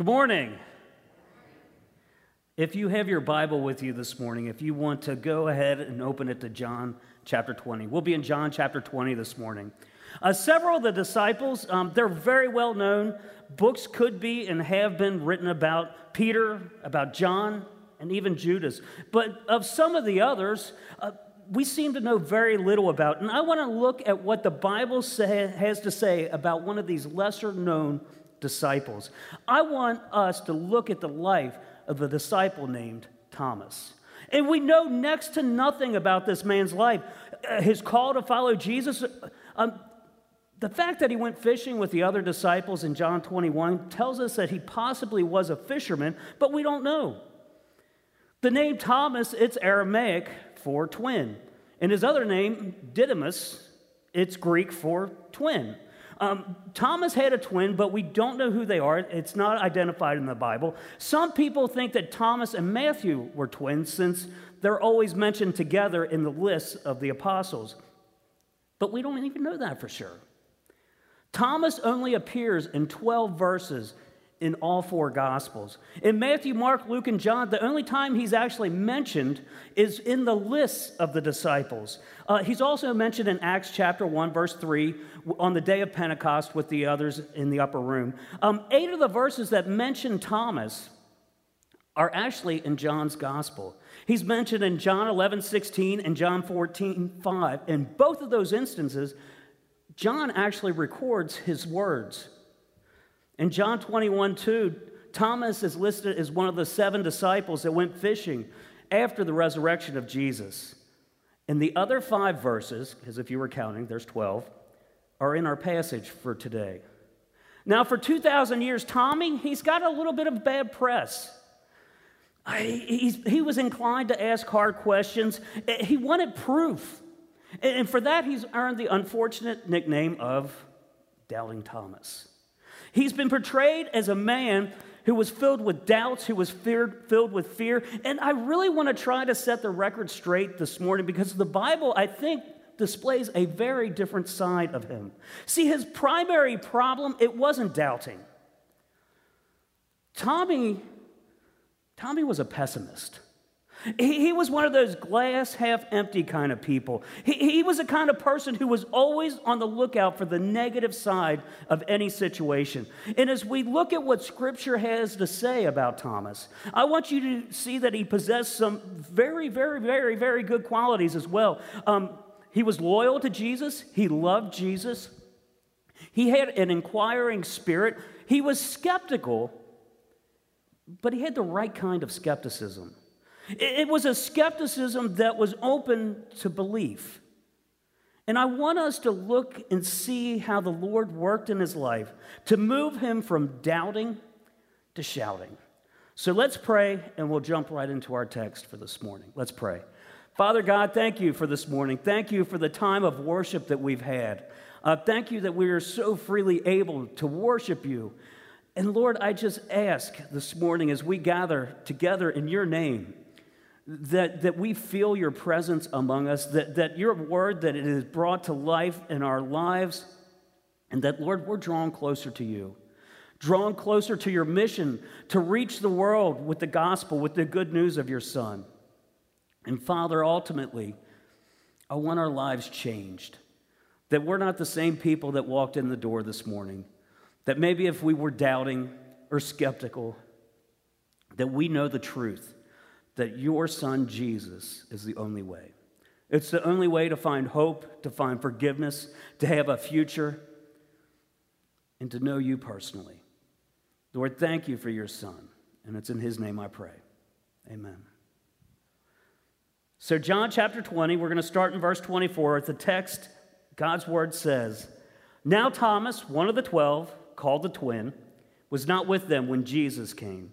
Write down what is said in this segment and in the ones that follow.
Good morning. If you have your Bible with you this morning, if you want to go ahead and open it to John chapter 20, we'll be in John chapter 20 this morning. Uh, several of the disciples, um, they're very well known. Books could be and have been written about Peter, about John, and even Judas. But of some of the others, uh, we seem to know very little about. And I want to look at what the Bible say, has to say about one of these lesser known disciples. I want us to look at the life of a disciple named Thomas. And we know next to nothing about this man's life. Uh, his call to follow Jesus, um, the fact that he went fishing with the other disciples in John 21 tells us that he possibly was a fisherman, but we don't know. The name Thomas, it's Aramaic for twin. And his other name, Didymus, it's Greek for twin. Um, Thomas had a twin, but we don't know who they are. It's not identified in the Bible. Some people think that Thomas and Matthew were twins since they're always mentioned together in the lists of the apostles. But we don't even know that for sure. Thomas only appears in 12 verses in all four Gospels. In Matthew, Mark, Luke, and John, the only time he's actually mentioned is in the lists of the disciples. Uh, he's also mentioned in Acts chapter 1, verse 3, on the day of Pentecost with the others in the upper room. Um, eight of the verses that mention Thomas are actually in John's Gospel. He's mentioned in John 11, 16 and John 14, 5. In both of those instances, John actually records his words. In John 21 2, Thomas is listed as one of the seven disciples that went fishing after the resurrection of Jesus. And the other five verses, because if you were counting, there's 12, are in our passage for today. Now, for 2,000 years, Tommy, he's got a little bit of bad press. He was inclined to ask hard questions. Eh, he wanted proof. And for that, he's earned the unfortunate nickname of Doubting Thomas. He's been portrayed as a man who was filled with doubts, who was feared, filled with fear. And I really want to try to set the record straight this morning because the Bible, I think, displays a very different side of him. See, his primary problem, it wasn't doubting. Tommy, Tommy was a pessimist. He, was one of those glass half empty kind of people. He, he was the kind of person who was always on the lookout for the negative side of any situation. And as we look at what Scripture has to say about Thomas, I want you to see that he possessed some very, very, very, very good qualities as well. Um, he was loyal to Jesus, he loved Jesus, he had an inquiring spirit, he was skeptical, but he had the right kind of skepticism. It was a skepticism that was open to belief. And I want us to look and see how the Lord worked in his life to move him from doubting to shouting. So let's pray and we'll jump right into our text for this morning. Let's pray. Father God, thank you for this morning. Thank you for the time of worship that we've had. Uh, thank you that we are so freely able to worship you. And Lord, I just ask this morning as we gather together in your name that, that we feel your presence among us, that, that your word, that it is brought to life in our lives, and that, Lord, we're drawn closer to you, drawn closer to your mission to reach the world with the gospel, with the good news of your Son. And Father, ultimately, I want our lives changed. That we're not the same people that walked in the door this morning. That maybe if we were doubting or skeptical, that we know the truth that your son Jesus is the only way. It's the only way to find hope, to find forgiveness, to have a future, and to know you personally. Lord, thank you for your son. And it's in his name I pray. Amen. So, John chapter 20, we're going to start in verse 24. The text, God's word says, Now Thomas, one of the twelve, called the twin, was not with them when Jesus came.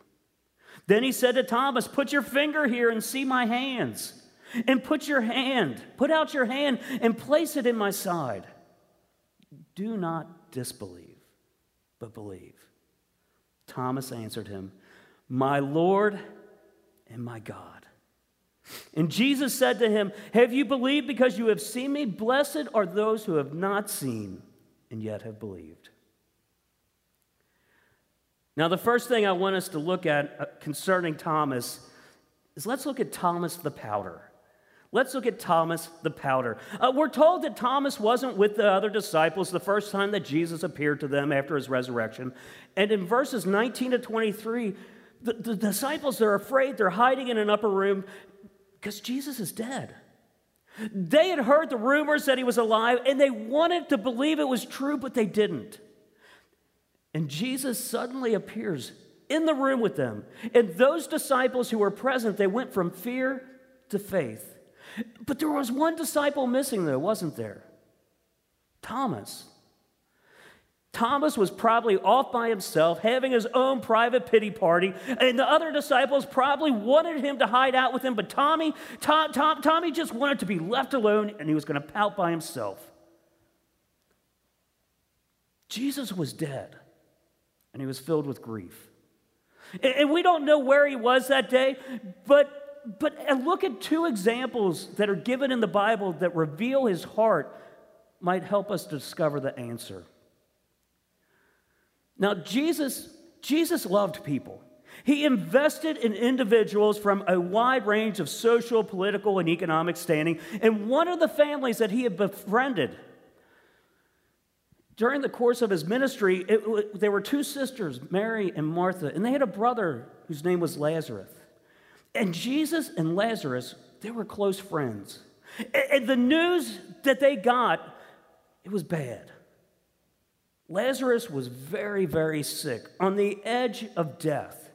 Then he said to Thomas, Put your finger here and see my hands, and put your hand, put out your hand and place it in my side. Do not disbelieve, but believe. Thomas answered him, My Lord and my God. And Jesus said to him, Have you believed because you have seen me? Blessed are those who have not seen and yet have believed. Now, the first thing I want us to look at uh, concerning Thomas is let's look at Thomas the Pouter. Let's look at Thomas the Pouter. Uh, we're told that Thomas wasn't with the other disciples the first time that Jesus appeared to them after his resurrection. And in verses 19 to 23, the, the disciples are afraid. They're hiding in an upper room because Jesus is dead. They had heard the rumors that he was alive and they wanted to believe it was true, but they didn't. And Jesus suddenly appears in the room with them. And those disciples who were present, they went from fear to faith. But there was one disciple missing, though, wasn't there? Thomas. Thomas was probably off by himself, having his own private pity party, and the other disciples probably wanted him to hide out with him, but Tommy, Tom, Tom, Tommy just wanted to be left alone, and he was going to pout by himself. Jesus was dead and he was filled with grief. And we don't know where he was that day, but, but look at two examples that are given in the Bible that reveal his heart might help us discover the answer. Now, Jesus, Jesus loved people. He invested in individuals from a wide range of social, political, and economic standing. And one of the families that he had befriended during the course of his ministry, it, there were two sisters, Mary and Martha, and they had a brother whose name was Lazarus. And Jesus and Lazarus, they were close friends. And the news that they got, it was bad. Lazarus was very, very sick, on the edge of death.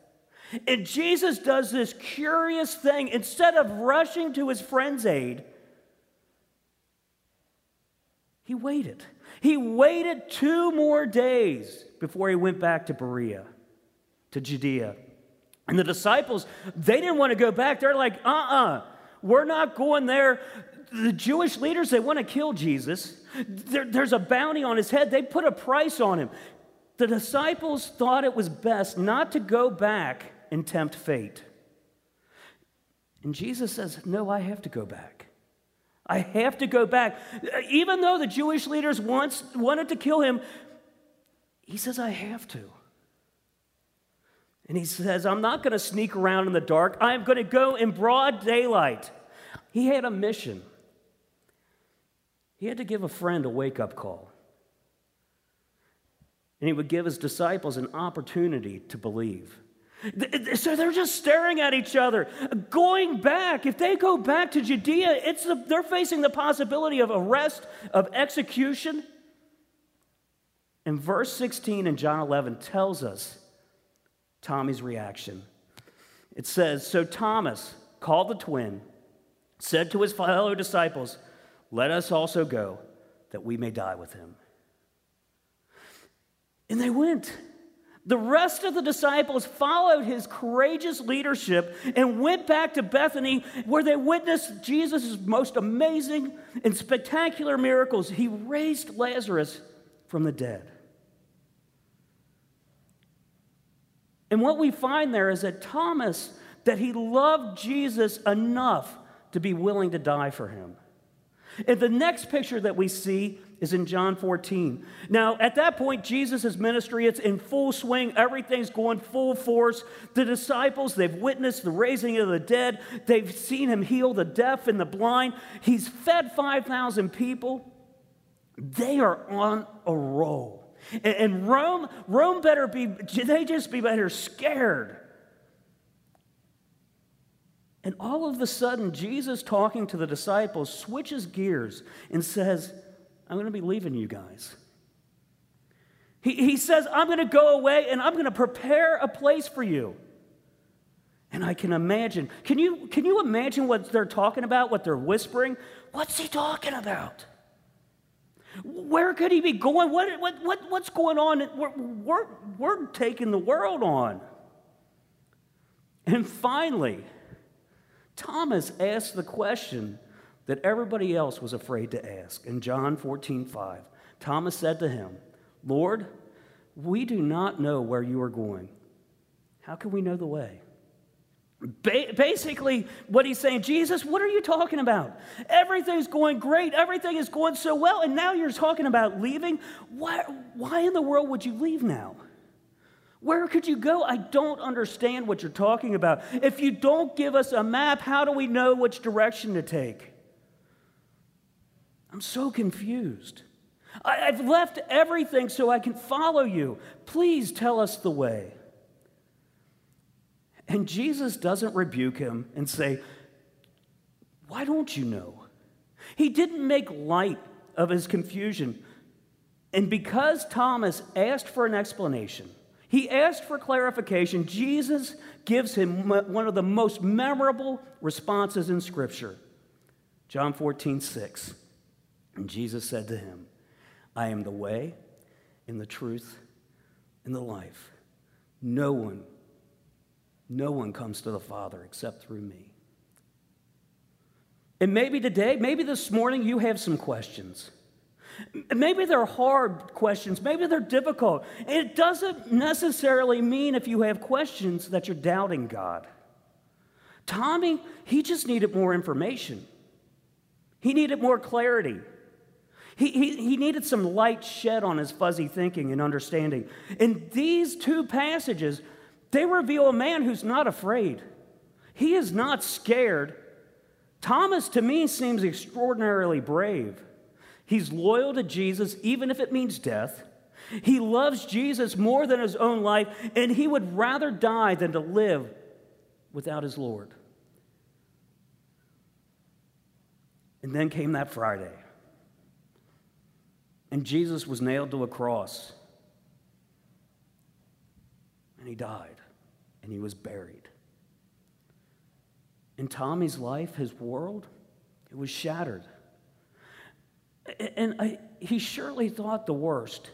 And Jesus does this curious thing. Instead of rushing to his friend's aid, he waited. He waited two more days before he went back to Berea, to Judea. And the disciples, they didn't want to go back. They're like, uh uh-uh, uh, we are not going there. The Jewish leaders, they want to kill Jesus. There, there's a bounty on his head. They put a price on him. The disciples thought it was best not to go back and tempt fate. And Jesus says, No, I have to go back. I have to go back. Even though the Jewish leaders once wanted to kill him, he says, I have to. And he says, I'm not going to sneak around in the dark. I'm going to go in broad daylight. He had a mission. He had to give a friend a wake up call. And he would give his disciples an opportunity to believe. So they're just staring at each other. Going back, if they go back to Judea, it's the, they're facing the possibility of arrest, of execution. And verse 16 in John 11 tells us Tommy's reaction. It says So Thomas, called the twin, said to his fellow disciples, Let us also go, that we may die with him. And they went. The rest of the disciples followed his courageous leadership and went back to Bethany, where they witnessed Jesus' most amazing and spectacular miracles. He raised Lazarus from the dead. And what we find there is that Thomas, that he loved Jesus enough to be willing to die for him. And the next picture that we see is in John 14. Now, at that point, Jesus' ministry, it's in full swing. Everything's going full force. The disciples, they've witnessed the raising of the dead. They've seen him heal the deaf and the blind. He's fed 5,000 people. They are on a roll. And Rome, Rome better be, they just be better scared. And all of a sudden, Jesus talking to the disciples switches gears and says, I'm going to be leaving you guys. He, he says, I'm going to go away and I'm going to prepare a place for you. And I can imagine, can you, can you imagine what they're talking about, what they're whispering? What's he talking about? Where could he be going? What, what, what, what's going on? We're, we're, we're taking the world on. And finally, Thomas asked the question that everybody else was afraid to ask. In John 14, 5, Thomas said to him, Lord, we do not know where you are going. How can we know the way? Ba- basically, what he's saying, Jesus, what are you talking about? Everything's going great. Everything is going so well. And now you're talking about leaving? Why, why in the world would you leave now? Where could you go? I don't understand what you're talking about. If you don't give us a map, how do we know which direction to take? I'm so confused. I, have left everything so I can follow you. Please tell us the way. And Jesus doesn't rebuke him and say, Why don't you know? He didn't make light of his confusion. And because Thomas asked for an explanation, he asked for clarification, Jesus gives him one of the most memorable responses in Scripture. John 14, 6. And Jesus said to him, I am the way and the truth and the life. No one, no one comes to the Father except through me. And maybe today, maybe this morning, you have some questions. Maybe they're hard questions, maybe they're difficult. It doesn't necessarily mean if you have questions that you're doubting God. Tommy, he just needed more information, he needed more clarity. He, he, he needed some light shed on his fuzzy thinking and understanding. In these two passages, they reveal a man who's not afraid. He is not scared. Thomas, to me, seems extraordinarily brave. He's loyal to Jesus, even if it means death. He loves Jesus more than his own life, and he would rather die than to live without his Lord. And then came that Friday. And Jesus was nailed to a cross. And he died. And he was buried. In Tommy's life, his world, it was shattered. And I, he surely thought the worst.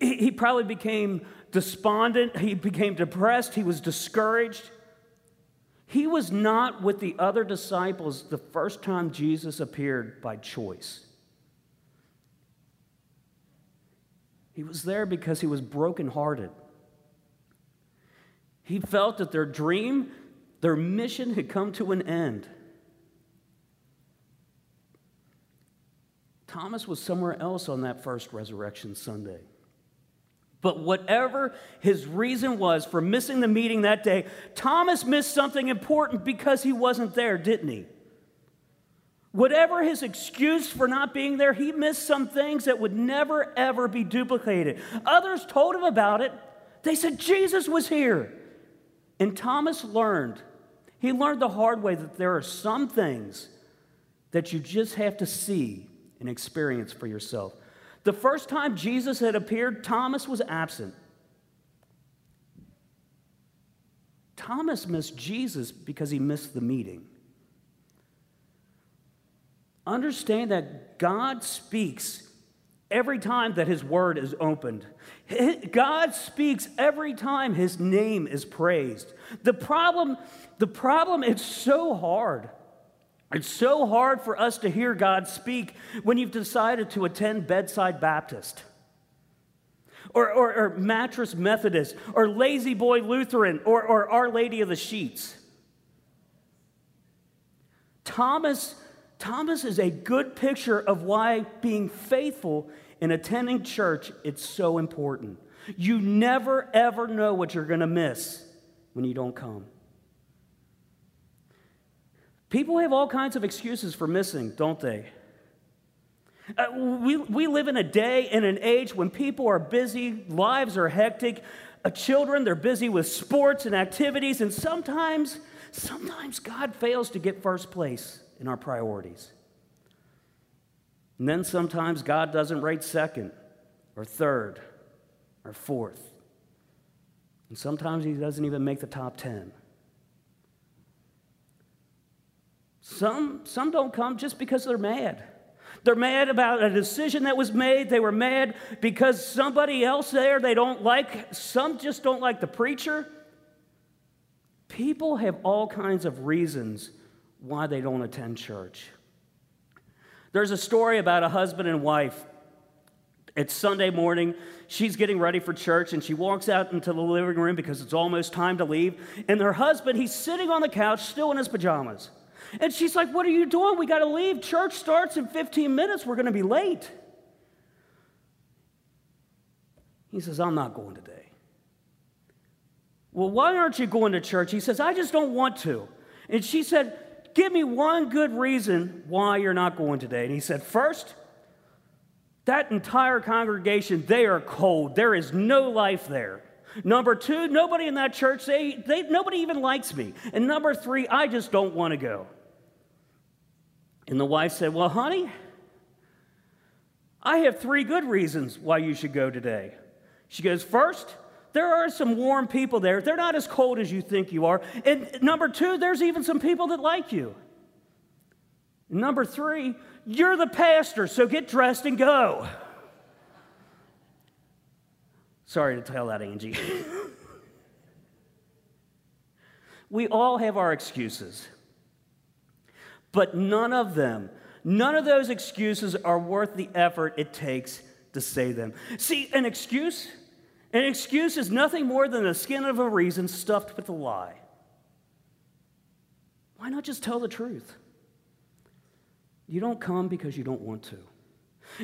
He, he probably became despondent. He became depressed. He was discouraged. He was not with the other disciples the first time Jesus appeared by choice. He was there because he was brokenhearted. He felt that their dream, their mission had come to an end. Thomas was somewhere else on that first resurrection Sunday. But whatever his reason was for missing the meeting that day, Thomas missed something important because he wasn't there, didn't he? Whatever his excuse for not being there, he missed some things that would never, ever be duplicated. Others told him about it. They said, Jesus was here. And Thomas learned, he learned the hard way that there are some things that you just have to see and experience for yourself. The first time Jesus had appeared, Thomas was absent. Thomas missed Jesus because he missed the meeting. Understand that God speaks every time that his word is opened. God speaks every time his name is praised. The problem, the problem, it's so hard. It's so hard for us to hear God speak when you've decided to attend Bedside Baptist. Or, or, or Mattress Methodist, or Lazy Boy Lutheran, or, or Our Lady of the Sheets. Thomas Thomas is a good picture of why being faithful in attending church it's so important. You never ever know what you're going to miss when you don't come. People have all kinds of excuses for missing, don't they? Uh, we, we live in a day and an age when people are busy, lives are hectic. Uh, children, they're busy with sports and activities, and sometimes, sometimes God fails to get first place in our priorities. And then sometimes God doesn't rate second or third or fourth. And sometimes He doesn't even make the top 10. Some, some don't come just because they're mad. They're mad about a decision that was made. They were mad because somebody else there they don't like. Some just don't like the preacher. People have all kinds of reasons why they don't attend church. There's a story about a husband and wife. It's Sunday morning. She's getting ready for church and she walks out into the living room because it's almost time to leave. And her husband, he's sitting on the couch, still in his pajamas. And she's like, What are you doing? We got to leave. Church starts in 15 minutes. We're going to be late. He says, I'm not going today. Well, why aren't you going to church? He says, I just don't want to. And she said, Give me one good reason why you're not going today. And he said, First, that entire congregation, they are cold. There is no life there. Number two, nobody in that church, they, they, nobody even likes me. And number three, I just don't want to go. And the wife said, Well, honey, I have three good reasons why you should go today. She goes, First, there are some warm people there. They're not as cold as you think you are. And number two, there's even some people that like you. Number three, you're the pastor, so get dressed and go. Sorry to tell that, Angie. we all have our excuses, but none of them, none of those excuses are worth the effort it takes to say them. See, an excuse an excuse is nothing more than the skin of a reason stuffed with a lie. Why not just tell the truth? You don't come because you don't want to.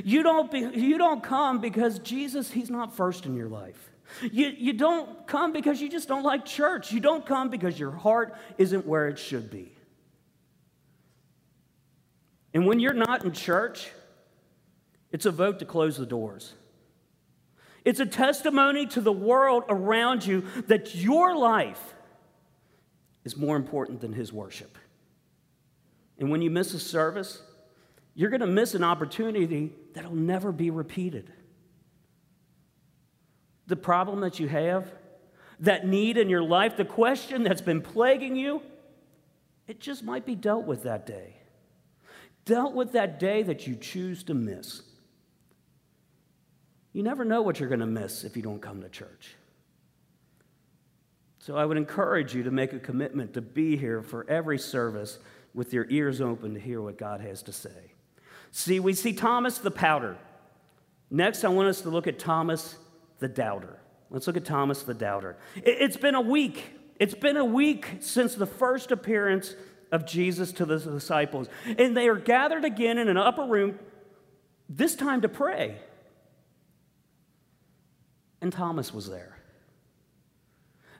You don't, be, you don't come because Jesus, He's not first in your life. You, you don't come because you just don't like church. You don't come because your heart isn't where it should be. And when you're not in church, it's a vote to close the doors. It's a testimony to the world around you that your life is more important than his worship. And when you miss a service, you're going to miss an opportunity that'll never be repeated. The problem that you have, that need in your life, the question that's been plaguing you, it just might be dealt with that day. Dealt with that day that you choose to miss. You never know what you're going to miss if you don't come to church. So I would encourage you to make a commitment to be here for every service with your ears open to hear what God has to say. See, we see Thomas the Pouter. Next, I want us to look at Thomas the Doubter. Let's look at Thomas the Doubter. It's been a week. It's been a week since the first appearance of Jesus to the disciples. And they are gathered again in an upper room, this time to pray and Thomas was there.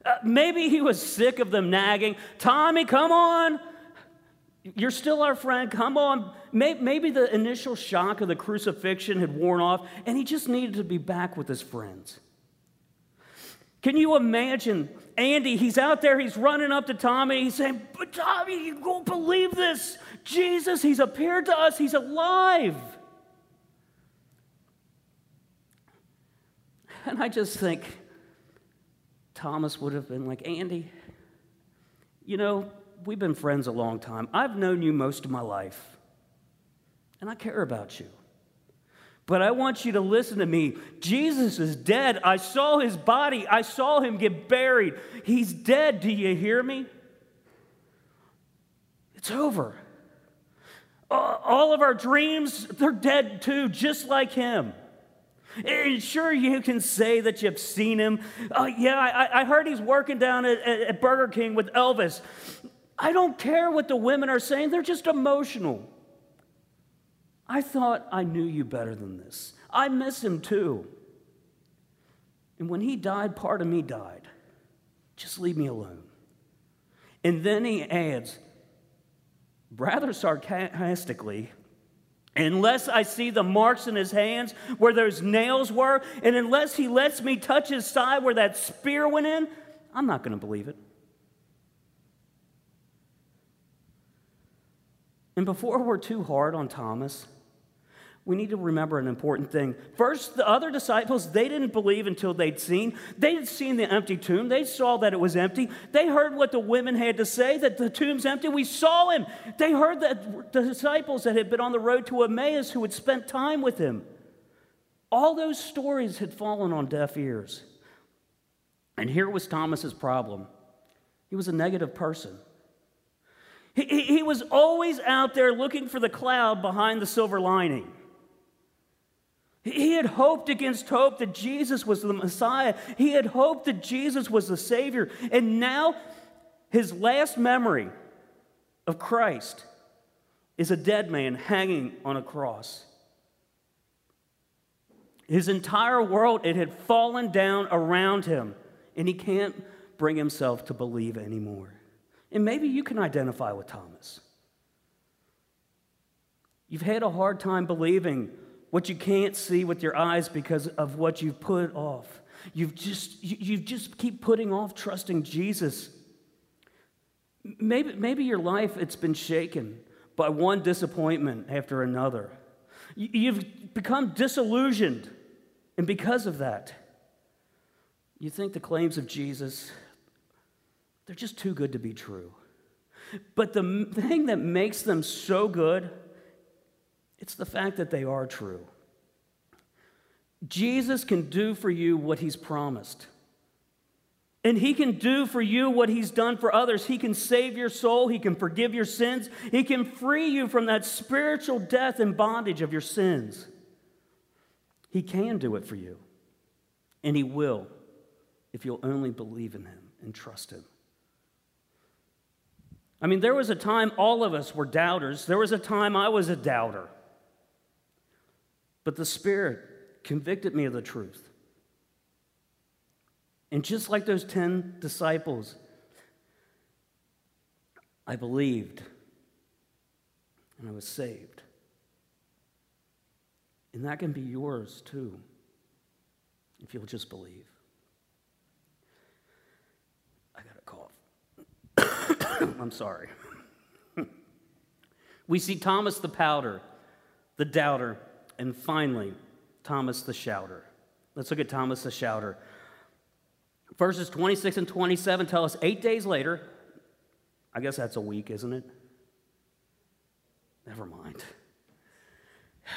Uh, maybe he was sick of them nagging, Tommy, come on. You're still our friend. Come on. Maybe the initial shock of the crucifixion had worn off, and he just needed to be back with his friends. Can you imagine Andy? He's out there, he's running up to Tommy. He's saying, But Tommy, you won't believe this. Jesus, he's appeared to us, he's alive. And I just think Thomas would have been like, Andy, you know, we've been friends a long time. I've known you most of my life, and I care about you. But I want you to listen to me. Jesus is dead. I saw his body, I saw him get buried. He's dead. Do you hear me? It's over. All of our dreams, they're dead too, just like him. And sure, you can say that you've seen him. Uh, yeah, I, I, heard he's working down at, at Burger King with Elvis. I don't care what the women are saying, they're just emotional. I thought I knew you better than this. I miss him too. And when he died, part of me died. Just leave me alone. And then he adds, rather sarcastically, Unless I see the marks in his hands where those nails were, and unless he lets me touch his side where that spear went in, I'm not going to believe it. And before we're too hard on Thomas, we need to remember an important thing. First, the other disciples, they didn't believe until they'd seen. They'd seen the empty tomb. They saw that it was empty. They heard what the women had to say that the tomb's empty. We saw him. They heard that the disciples that had been on the road to Emmaus who had spent time with him. All those stories had fallen on deaf ears. And here was Thomas's problem. He was a negative person. He, he, he was always out there looking for the cloud behind the silver lining. He had hoped against hope that Jesus was the Messiah. He had hoped that Jesus was the Savior. And now his last memory of Christ is a dead man hanging on a cross. His entire world, it had fallen down around him, and he can't bring himself to believe anymore. And maybe you can identify with Thomas. You've had a hard time believing what you can't see with your eyes because of what you've put off. You've just, you, just keep putting off trusting Jesus. Maybe, maybe your life, it's been shaken by one disappointment after another. You've become disillusioned, and because of that, you think the claims of Jesus, they're just too good to be true. But the thing that makes them so good it's the fact that they are true. Jesus can do for you what he's promised. And he can do for you what he's done for others. He can save your soul. He can forgive your sins. He can free you from that spiritual death and bondage of your sins. He can do it for you. And he will if you'll only believe in him and trust him. I mean, there was a time all of us were doubters. There was a time I was a doubter. But the Spirit convicted me of the truth. And just like those 10 disciples, I believed and I was saved. And that can be yours too, if you'll just believe. I got a cough. I'm sorry. we see Thomas the pouter, the doubter and finally, Thomas the Shouter. Let's look at Thomas the Shouter. Verses 26 and 27 tell us eight days later, I guess that's a week, isn't it? Never mind.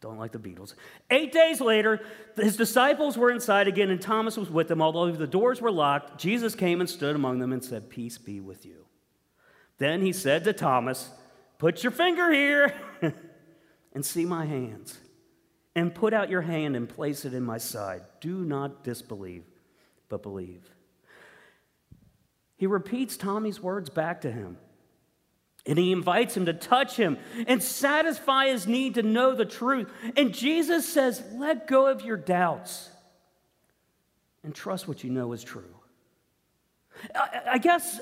Don't like the Beatles. Eight days later, his disciples were inside again, and Thomas was with them. Although the doors were locked, Jesus came and stood among them and said, Peace be with you. Then he said to Thomas, Put your finger here and see my hands, and put out your hand and place it in my side. Do not disbelieve, but believe. He repeats Tommy's words back to him. And he invites him to touch him and satisfy his need to know the truth. And Jesus says, Let go of your doubts and trust what you know is true. I, guess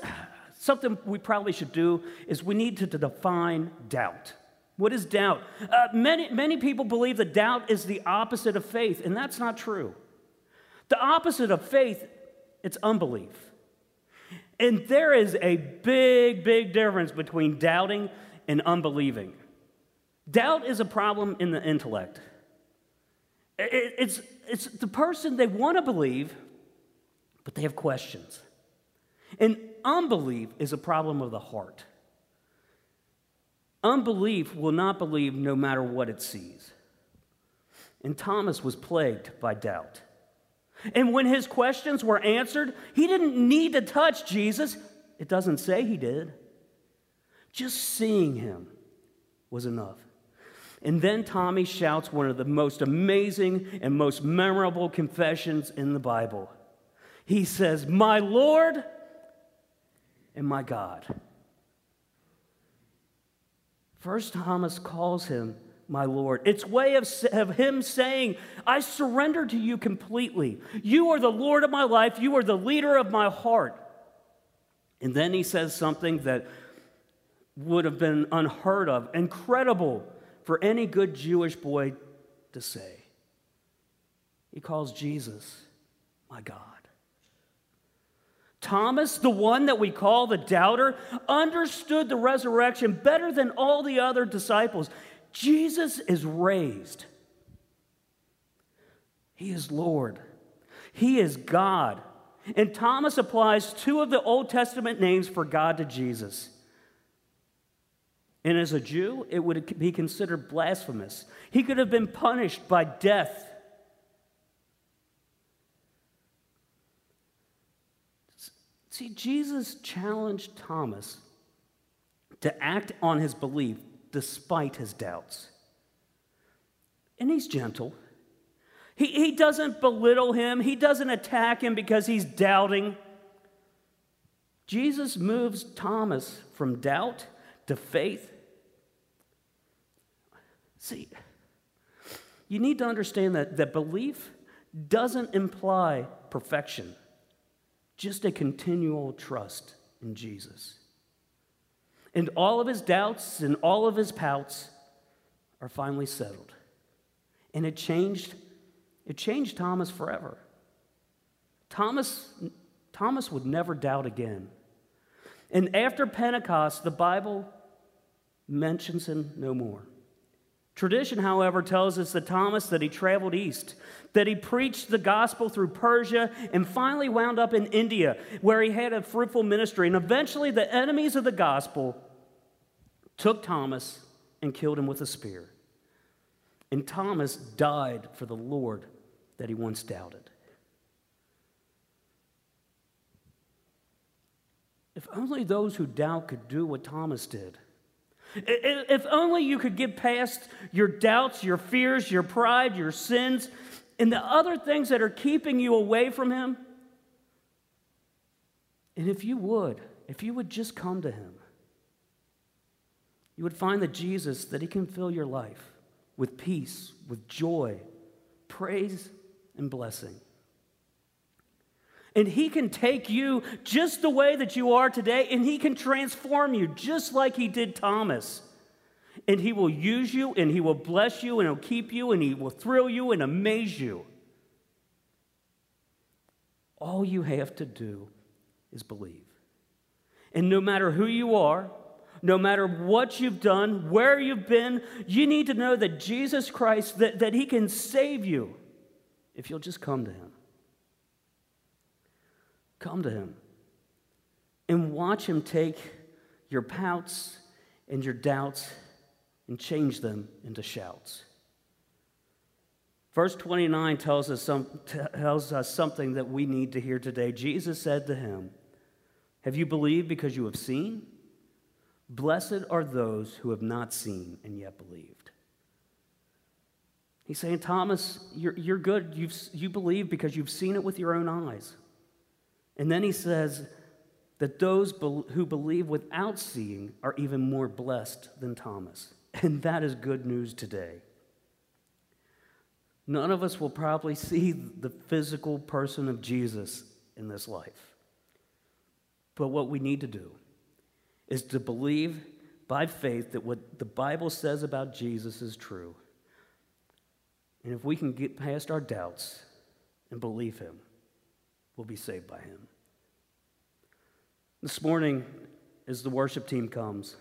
something we probably should do is we need to define doubt. What is doubt? Uh, many, many people believe that doubt is the opposite of faith, and that's not true. The opposite of faith, it's unbelief. And there is a big, big difference between doubting and unbelieving. Doubt is a problem in the intellect. It's, it's the person they want to believe, but they have questions. And unbelief is a problem of the heart. Unbelief will not believe no matter what it sees. And Thomas was plagued by doubt. And when his questions were answered, he didn't need to touch Jesus. It doesn't say he did. Just seeing him was enough. And then Tommy shouts one of the most amazing and most memorable confessions in the Bible. He says, My Lord and my God. First Thomas calls him my Lord. It's way of, of him saying, I surrender to you completely. You are the Lord of my life. You are the leader of my heart. And then he says something that would have been unheard of, incredible for any good Jewish boy to say. He calls Jesus my God. Thomas, the one that we call the doubter, understood the resurrection better than all the other disciples. Jesus is raised. He is Lord. He is God. And Thomas applies two of the Old Testament names for God to Jesus. And as a Jew, it would be considered blasphemous. He could have been punished by death See, Jesus challenged Thomas to act on his belief despite his doubts. And he's gentle. He, he doesn't belittle him, he doesn't attack him because he's doubting. Jesus moves Thomas from doubt to faith. See, you need to understand that, that belief doesn't imply perfection, just a continual trust in Jesus. And all of his doubts and all of his pouts are finally settled. And it changed, it changed Thomas forever. Thomas, Thomas would never doubt again. And after Pentecost, the Bible mentions him no more. Tradition, however, tells us that Thomas that he traveled east, that he preached the gospel through Persia and finally wound up in India where he had a fruitful ministry and eventually the enemies of the gospel took Thomas and killed him with a spear. And Thomas died for the Lord that he once doubted. If only those who doubt could do what Thomas did. If only you could get past your doubts, your fears, your pride, your sins, and the other things that are keeping you away from Him. And if you would, if you would just come to Him, you would find that Jesus, that He can fill your life with peace, with joy, praise, and blessing. And He can take you just the way that you are today, and He can transform you just like He did Thomas. And He will use you, and He will bless you, and He'll keep you, and He will thrill you and amaze you. All you have to do is believe. And no matter who you are, no matter what you've done, where you've been, you need to know that Jesus Christ, that, that He can save you if you'll just come to Him. Come to Him and watch Him take your pouts and your doubts and change them into shouts. Verse 29 tells us, some, tells us something that we need to hear today. Jesus said to him, Have you believed because you have seen? Blessed are those who have not seen and yet believed. He's saying, Thomas, you're, you're good. You've, you believe because you've seen it with your own eyes. And then he says that those who believe without seeing are even more blessed than Thomas. And that is good news today. None of us will probably see the physical person of Jesus in this life. But what we need to do is to believe by faith that what the Bible says about Jesus is true. And if we can get past our doubts and believe him, will be saved by him. This morning, as the worship team comes,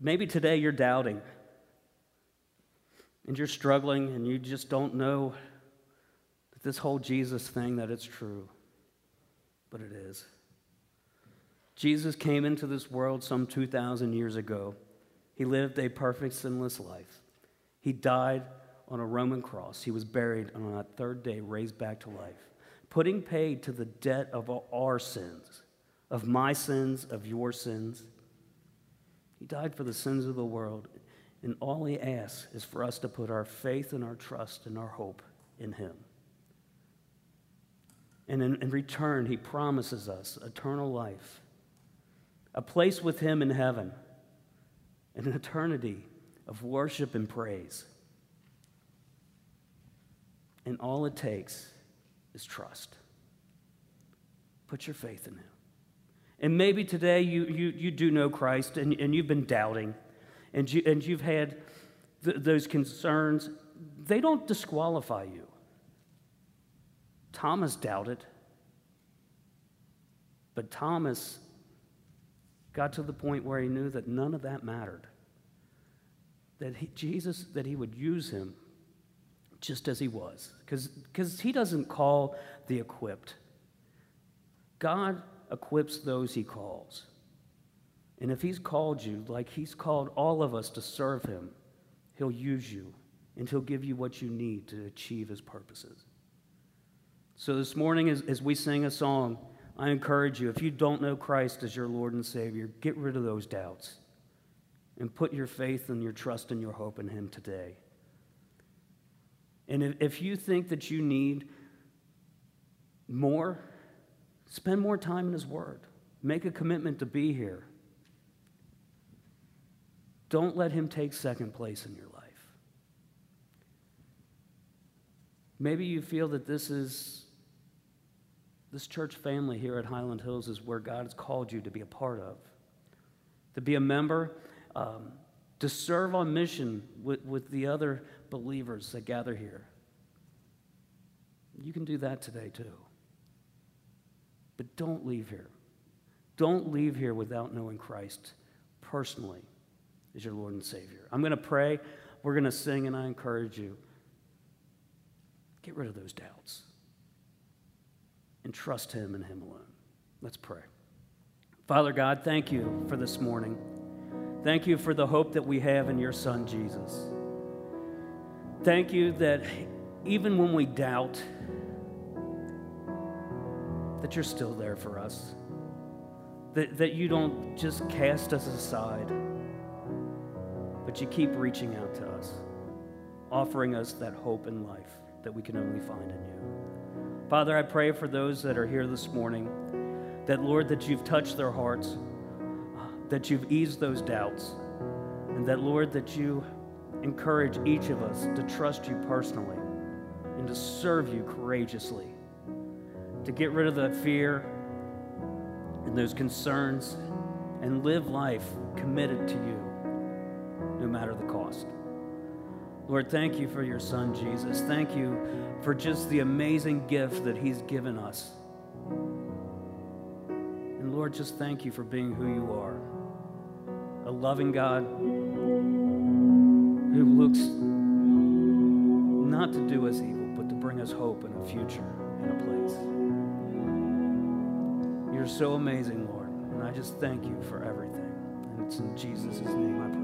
maybe today you're doubting and you're struggling and you just don't know that this whole Jesus thing that it's true, but it is. Jesus came into this world some 2,000 years ago. He lived a perfect, sinless life. He died on a Roman cross. He was buried, and on that third day, raised back to life, putting paid to the debt of our sins, of my sins, of your sins. He died for the sins of the world, and all he asks is for us to put our faith and our trust and our hope in him. And in, in return, he promises us eternal life, a place with him in heaven, and an eternity of worship and praise. And all it takes is trust. Put your faith in Him. And maybe today you, you, you do know Christ and, and you've been doubting and, you, and you've had th- those concerns. They don't disqualify you. Thomas doubted, but Thomas got to the point where he knew that none of that mattered. That he, Jesus, that he would use him just as he was. Because he doesn't call the equipped, God equips those he calls. And if he's called you, like he's called all of us to serve him, he'll use you and he'll give you what you need to achieve his purposes. So this morning, as, as we sing a song, I encourage you if you don't know Christ as your Lord and Savior, get rid of those doubts and put your faith and your trust and your hope in Him today. And if, if you think that you need more, spend more time in His Word. Make a commitment to be here. Don't let Him take second place in your life. Maybe you feel that this is this church family here at Highland Hills is where God has called you to be a part of, to be a member, um, to serve on mission with, with the other believers that gather here. You can do that today too. But don't leave here. Don't leave here without knowing Christ personally as your Lord and Savior. I'm going to pray. We're going to sing, and I encourage you get rid of those doubts and trust Him and Him alone. Let's pray. Father God, thank you for this morning. Thank you for the hope that we have in your Son, Jesus. Thank you that even when we doubt, that you're still there for us. That, that you don't just cast us aside, but you keep reaching out to us, offering us that hope in life that we can only find in you. Father, I pray for those that are here this morning that, Lord, that you've touched their hearts, that you've eased those doubts, and that, Lord, that you encourage each of us to trust you personally and to serve you courageously to get rid of that fear and those concerns and live life committed to you no matter the cost. Lord, thank you for your son, Jesus. Thank you for just the amazing gift that he's given us. And Lord, just thank you for being who you are a loving God who looks not to do us evil, but to bring us hope and a future and a place. You're so amazing, Lord. And I just thank you for everything. And it's in Jesus' name I pray.